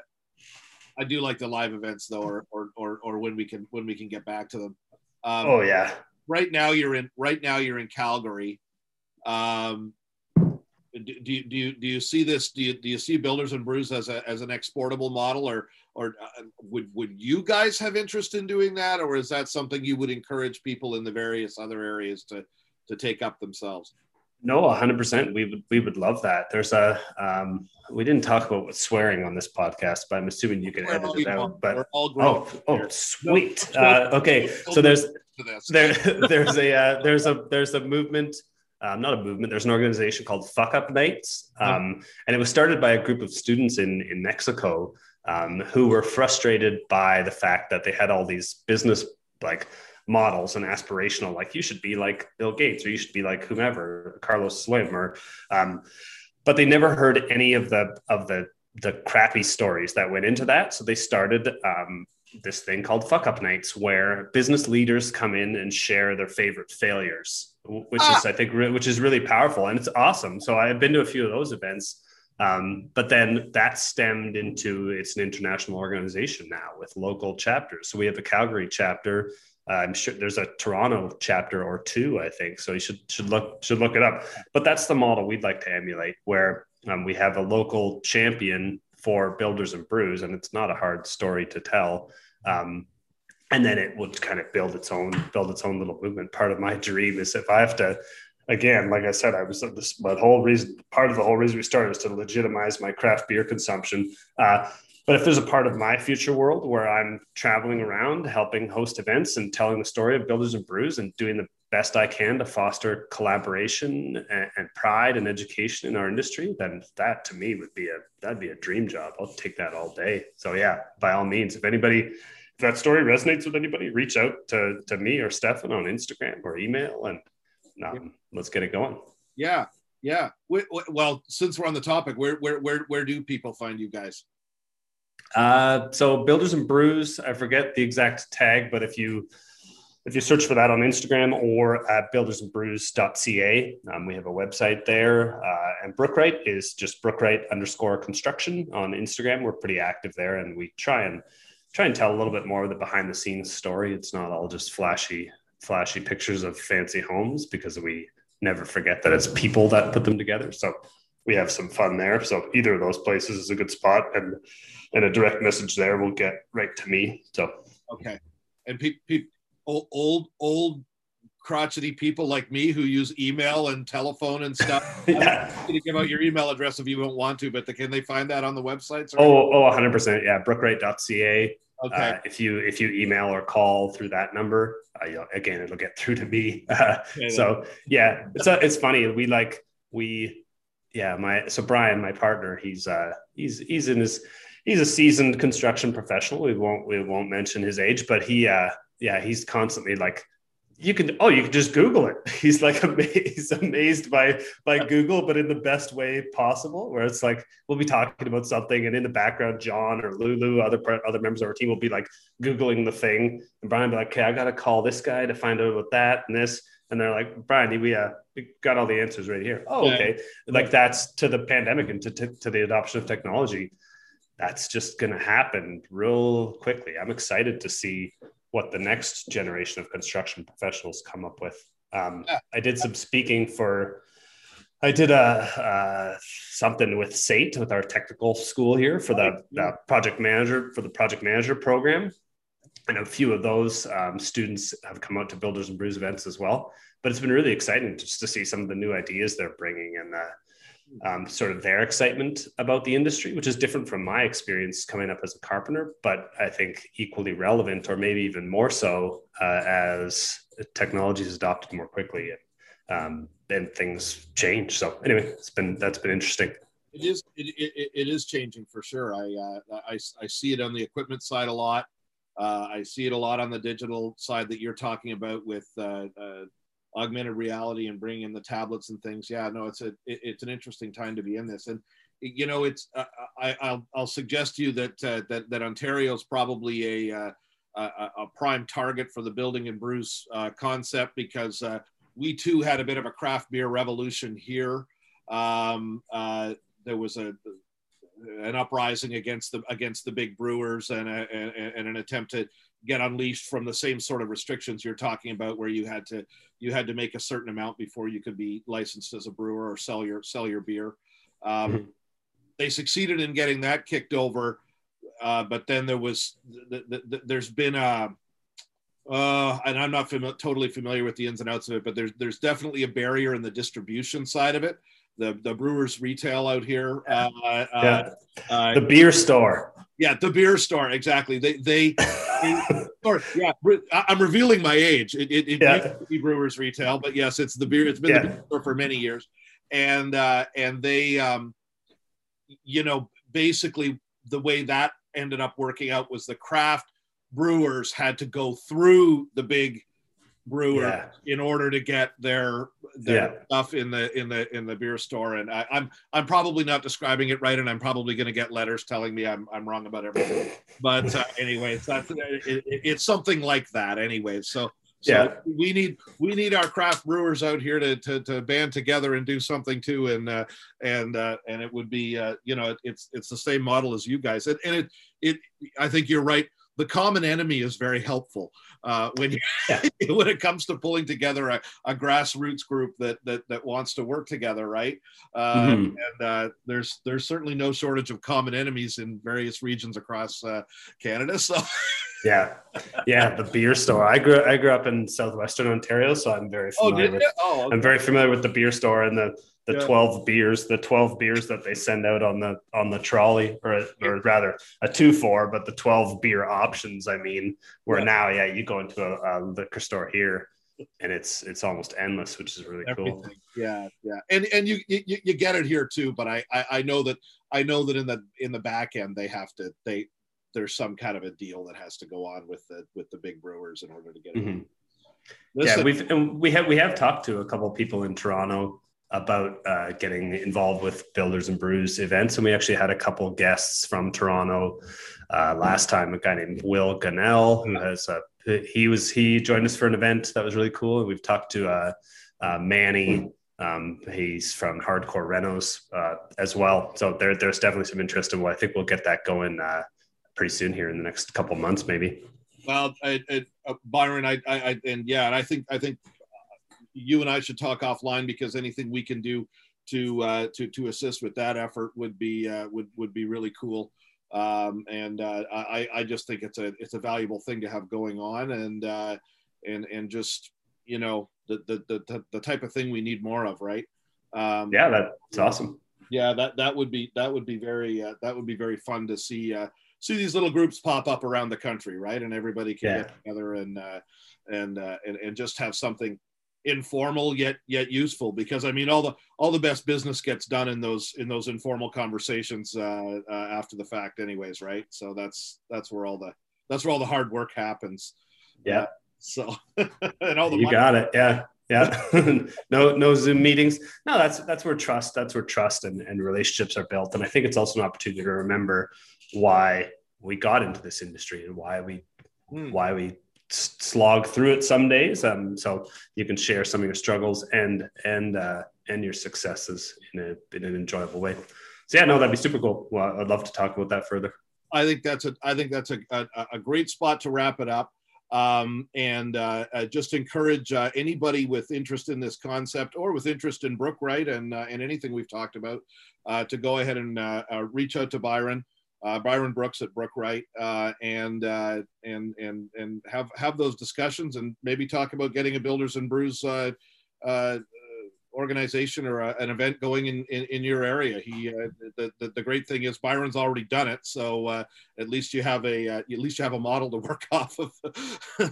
I do like the live events though, or or or, or when we can when we can get back to them. Um, oh yeah. Right now you're in right now you're in Calgary. Um, do, do, you, do you do you see this? Do you do you see Builders and Brews as a as an exportable model, or or uh, would would you guys have interest in doing that, or is that something you would encourage people in the various other areas to to take up themselves? No, 100%. We would we would love that. There's a um, we didn't talk about swearing on this podcast, but I'm assuming you can edit it out. But oh, oh, sweet. Uh, okay, so there's there there's a uh, there's a there's a movement um, not a movement. There's an organization called Fuck Up Nights, um, and it was started by a group of students in in Mexico um, who were frustrated by the fact that they had all these business like models and aspirational, like you should be like Bill Gates or you should be like whomever, Carlos Slim, or um, but they never heard any of the of the the crappy stories that went into that. So they started um, this thing called fuck up nights where business leaders come in and share their favorite failures which ah. is i think re- which is really powerful and it's awesome. So i've been to a few of those events um, but then that stemmed into it's an international organization now with local chapters. So we have a calgary chapter uh, i'm sure there's a toronto chapter or two i think so you should should look should look it up. But that's the model we'd like to emulate where um, we have a local champion for builders and brews and it's not a hard story to tell. Um, and then it would kind of build its own build its own little movement. Part of my dream is if I have to, again, like I said, I was this my whole reason. Part of the whole reason we started is to legitimize my craft beer consumption. Uh, but if there's a part of my future world where I'm traveling around, helping host events and telling the story of builders and brews and doing the best I can to foster collaboration and, and, pride and education in our industry, then that to me would be a that'd be a dream job. I'll take that all day. So yeah, by all means, if anybody if that story resonates with anybody, reach out to to me or Stefan on Instagram or email, and um, let's get it going. Yeah, yeah. Well, since we're on the topic, where where where where do people find you guys? Uh, so builders and brews. I forget the exact tag, but if you if you search for that on Instagram or at buildersandbrews.ca, um, we have a website there. Uh, and Brookwright is just Brookwright underscore construction on Instagram. We're pretty active there, and we try and try and tell a little bit more of the behind the scenes story. It's not all just flashy, flashy pictures of fancy homes because we never forget that it's people that put them together. So we have some fun there. So either of those places is a good spot, and and a direct message there will get right to me. So okay, and pe- pe- old old old crotchety people like me who use email and telephone and stuff. yeah. You give out your email address if you don't want to, but the, can they find that on the websites? Oh, oh, 100%. Yeah. Brookwright.ca. Okay. Uh, if you if you email or call through that number, uh, again, it'll get through to me. Uh, so yeah, it's a, it's funny. We like we yeah my so Brian, my partner, he's uh he's he's in his he's a seasoned construction professional. We won't we won't mention his age, but he uh yeah, he's constantly like, you can oh you can just google it. He's like amazed amazed by by google but in the best way possible where it's like we'll be talking about something and in the background john or lulu other other members of our team will be like googling the thing. And brian be like okay i gotta call this guy to find out about that and this. And they're like brian we uh we got all the answers right here. Oh okay. Yeah. like that's to the pandemic and to, to, to the adoption of technology. That's just going to happen real quickly. I'm excited to see what the next generation of construction professionals come up with. Um. I did some speaking for, I did a uh, something with SAIT with our technical school here for the, the, project manager for the project manager program, and a few of those um, students have come out to Builders and Brews events as well. But it's been really exciting just to see some of the new ideas they're bringing and uh, um, sort of their excitement about the industry, which is different from my experience coming up as a carpenter, but I think equally relevant, or maybe even more so, uh, as technology is adopted more quickly and um, and things change. So anyway, it's been that's been interesting. It is it, it, it is changing for sure. I, uh, I I see it on the equipment side a lot. Uh, I see it a lot on the digital side that you're talking about with uh, uh augmented reality and bring in the tablets and things. Yeah, no, it's a it, it's an interesting time to be in this, and you know, it's uh, I, will I'll suggest to you that uh, that that Ontario is probably a, uh, a, a prime target for the building and brews uh, concept because uh, we too had a bit of a craft beer revolution here. Um, uh, there was a an uprising against the against the big brewers and, a, and, and an attempt to get unleashed from the same sort of restrictions you're talking about where you had to you had to make a certain amount before you could be licensed as a brewer or sell your sell your beer um, mm-hmm. they succeeded in getting that kicked over uh, but then there was the, the, the, there's been a uh, and I'm not fami- totally familiar with the ins and outs of it, but there's there's definitely a barrier in the distribution side of it. The the brewers retail out here, uh, uh yeah. Uh, the beer store. Yeah, the beer store exactly. They they, they yeah. I'm revealing my age. It, it, it yeah. used to be brewers retail, but yes, it's the beer. It's been yeah. the beer store for many years, and uh, and they um, you know basically the way that ended up working out was the craft brewers had to go through the big brewer yeah. in order to get their their yeah. stuff in the in the in the beer store. And I, am I'm, I'm probably not describing it right and i'm probably going to get letters telling me i'm, I'm wrong about everything. But uh, anyway it's, it, it, it's something like that anyway. So so yeah. we need we need our craft brewers out here to, to, to band together and do something too, and uh, and uh, and it would be uh, you know it's it's the same model as you guys, and, and it it I think you're right the common enemy is very helpful uh, when you, yeah. when it comes to pulling together a, a, grassroots group that, that that wants to work together, right? Uh, mm-hmm. And uh, there's there's certainly no shortage of common enemies in various regions across uh, Canada. So. yeah, yeah, the beer store. I grew I grew up in southwestern Ontario, so I'm very oh, familiar. Oh, with, oh, okay. I'm very familiar with the beer store and the the yeah. 12 beers the 12 beers that they send out on the on the trolley or or rather a two four but the 12 beer options i mean where yeah. now yeah you go into a, a, liquor store here and it's it's almost endless which is really Everything. cool yeah yeah and and you, you you get it here too but I, I i know that i know that in the in the back end they have to they there's some kind of a deal that has to go on with the with the big brewers in order to get it mm-hmm. Listen. yeah we've and we have we have talked to a couple of people in toronto about uh, getting involved with Builders and Brews events. And we actually had a couple guests from Toronto uh, last time. A guy named Will Gunnell, who has a he was he joined us for an event that was really cool. And we've talked to uh, uh Manny. Um, he's from Hardcore Renos uh, as well. So there, there's definitely some interest in what I think we'll get that going uh, pretty soon here in the next couple months, maybe. Well, I, I, Byron, I, I, and yeah, and I think I think you and I should talk offline because anything we can do to uh, to to assist with that effort would be uh, would would be really cool. Um, and uh, I I just think it's a it's a valuable thing to have going on and uh, and and just you know the, the the the type of thing we need more of, right? Um, yeah, that's awesome. Yeah, that that would be that would be very uh, that would be very fun to see uh, see these little groups pop up around the country, right? And everybody can yeah. get together and uh, and, uh, and and just have something informal yet yet useful because i mean all the all the best business gets done in those in those informal conversations uh, uh, after the fact anyways right? So that's that's where all the that's where all the hard work happens. Yeah. Uh, so and all the you got it. Yeah. Yeah. No no zoom meetings. No that's that's where trust that's where trust and, and relationships are built. And i think it's also an opportunity to remember why we got into this industry and why we mm. why we slog through it some days. Um, so you can share some of your struggles and and uh, and your successes in a in an enjoyable way. So yeah, no, that'd be super cool. Well, I'd love to talk about that further. I think that's a I think that's a a, a great spot to wrap it up. Um, and uh, uh, just encourage uh, anybody with interest in this concept or with interest in Brookwright and uh, and anything we've talked about uh, to go ahead and uh, reach out to Byron uh, Byron Brooks at Brookwright, uh, and uh, and and and have have those discussions and maybe talk about getting a Builders and Brews uh, uh, organization or a, an event going in, in, in your area. He uh, the, the, the great thing is Byron's already done it, so at least you have a at least you have a model to work off of.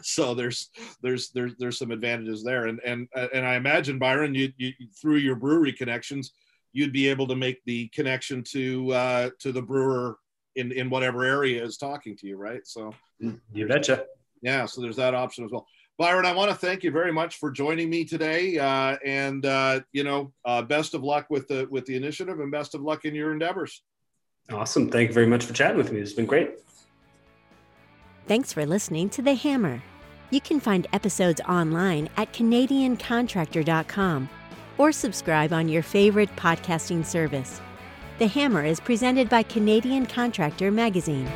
so there's there's there's there's some advantages there, and and and I imagine Byron, you, you through your brewery connections. You'd be able to make the connection to to the brewer in in whatever area is talking to you, right? So you betcha. Yeah, so there's that option as well. Byron, I want to thank you very much for joining me today, uh, and uh, you know, uh, best of luck with the with the initiative, and best of luck in your endeavors. Awesome. Thank you very much for chatting with me. It's been great. Thanks for listening to The Hammer. You can find episodes online at CanadianContractor.com or subscribe on your favorite podcasting service. The Hammer is presented by Canadian Contractor Magazine.